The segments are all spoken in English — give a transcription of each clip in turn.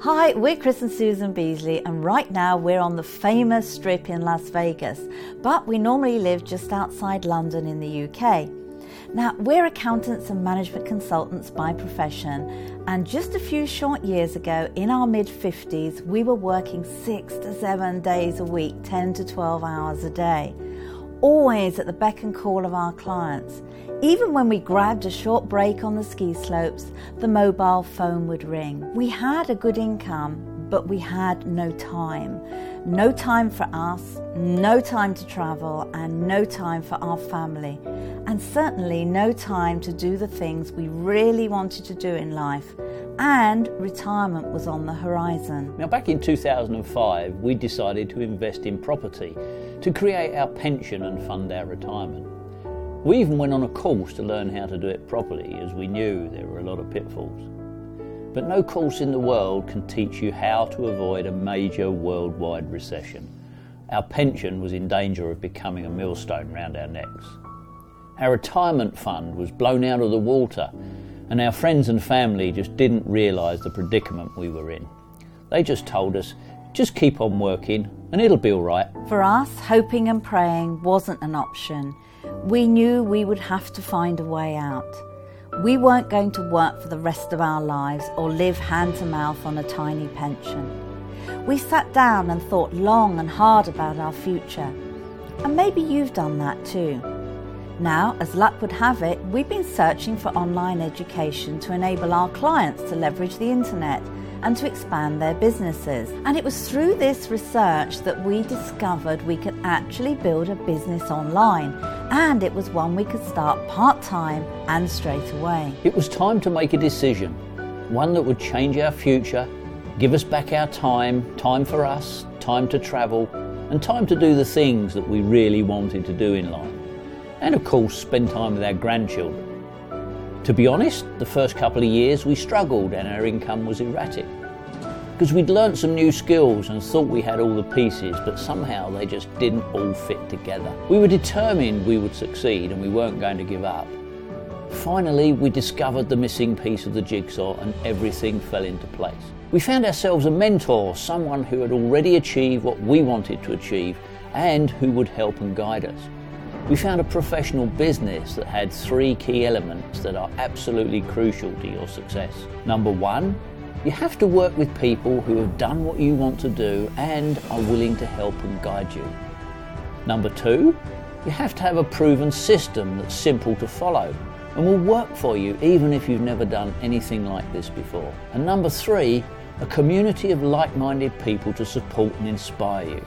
Hi, we're Chris and Susan Beasley, and right now we're on the famous strip in Las Vegas, but we normally live just outside London in the UK. Now, we're accountants and management consultants by profession, and just a few short years ago, in our mid 50s, we were working six to seven days a week, 10 to 12 hours a day, always at the beck and call of our clients. Even when we grabbed a short break on the ski slopes, the mobile phone would ring. We had a good income, but we had no time. No time for us, no time to travel, and no time for our family. And certainly no time to do the things we really wanted to do in life. And retirement was on the horizon. Now, back in 2005, we decided to invest in property to create our pension and fund our retirement. We even went on a course to learn how to do it properly, as we knew there were a lot of pitfalls. But no course in the world can teach you how to avoid a major worldwide recession. Our pension was in danger of becoming a millstone round our necks. Our retirement fund was blown out of the water, and our friends and family just didn't realise the predicament we were in. They just told us, just keep on working and it'll be all right. For us, hoping and praying wasn't an option. We knew we would have to find a way out. We weren't going to work for the rest of our lives or live hand to mouth on a tiny pension. We sat down and thought long and hard about our future. And maybe you've done that too. Now, as luck would have it, we've been searching for online education to enable our clients to leverage the internet and to expand their businesses. And it was through this research that we discovered we could actually build a business online, and it was one we could start part time and straight away. It was time to make a decision, one that would change our future, give us back our time, time for us, time to travel, and time to do the things that we really wanted to do in life. And of course, spend time with our grandchildren. To be honest, the first couple of years we struggled and our income was erratic. Because we'd learnt some new skills and thought we had all the pieces, but somehow they just didn't all fit together. We were determined we would succeed and we weren't going to give up. Finally, we discovered the missing piece of the jigsaw and everything fell into place. We found ourselves a mentor, someone who had already achieved what we wanted to achieve and who would help and guide us. We found a professional business that had three key elements that are absolutely crucial to your success. Number one, you have to work with people who have done what you want to do and are willing to help and guide you. Number two, you have to have a proven system that's simple to follow and will work for you even if you've never done anything like this before. And number three, a community of like minded people to support and inspire you.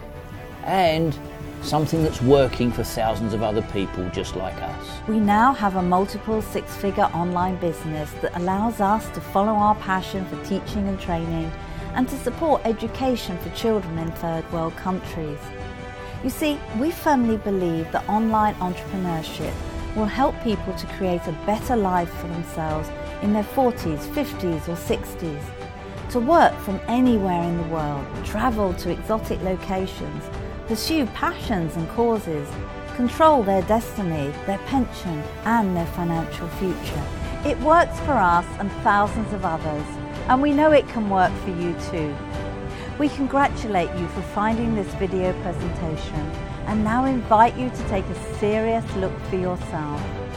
And something that's working for thousands of other people just like us. We now have a multiple six figure online business that allows us to follow our passion for teaching and training and to support education for children in third world countries. You see, we firmly believe that online entrepreneurship will help people to create a better life for themselves in their 40s, 50s, or 60s. To work from anywhere in the world, travel to exotic locations, pursue passions and causes, control their destiny, their pension, and their financial future. It works for us and thousands of others, and we know it can work for you too. We congratulate you for finding this video presentation and now invite you to take a serious look for yourself.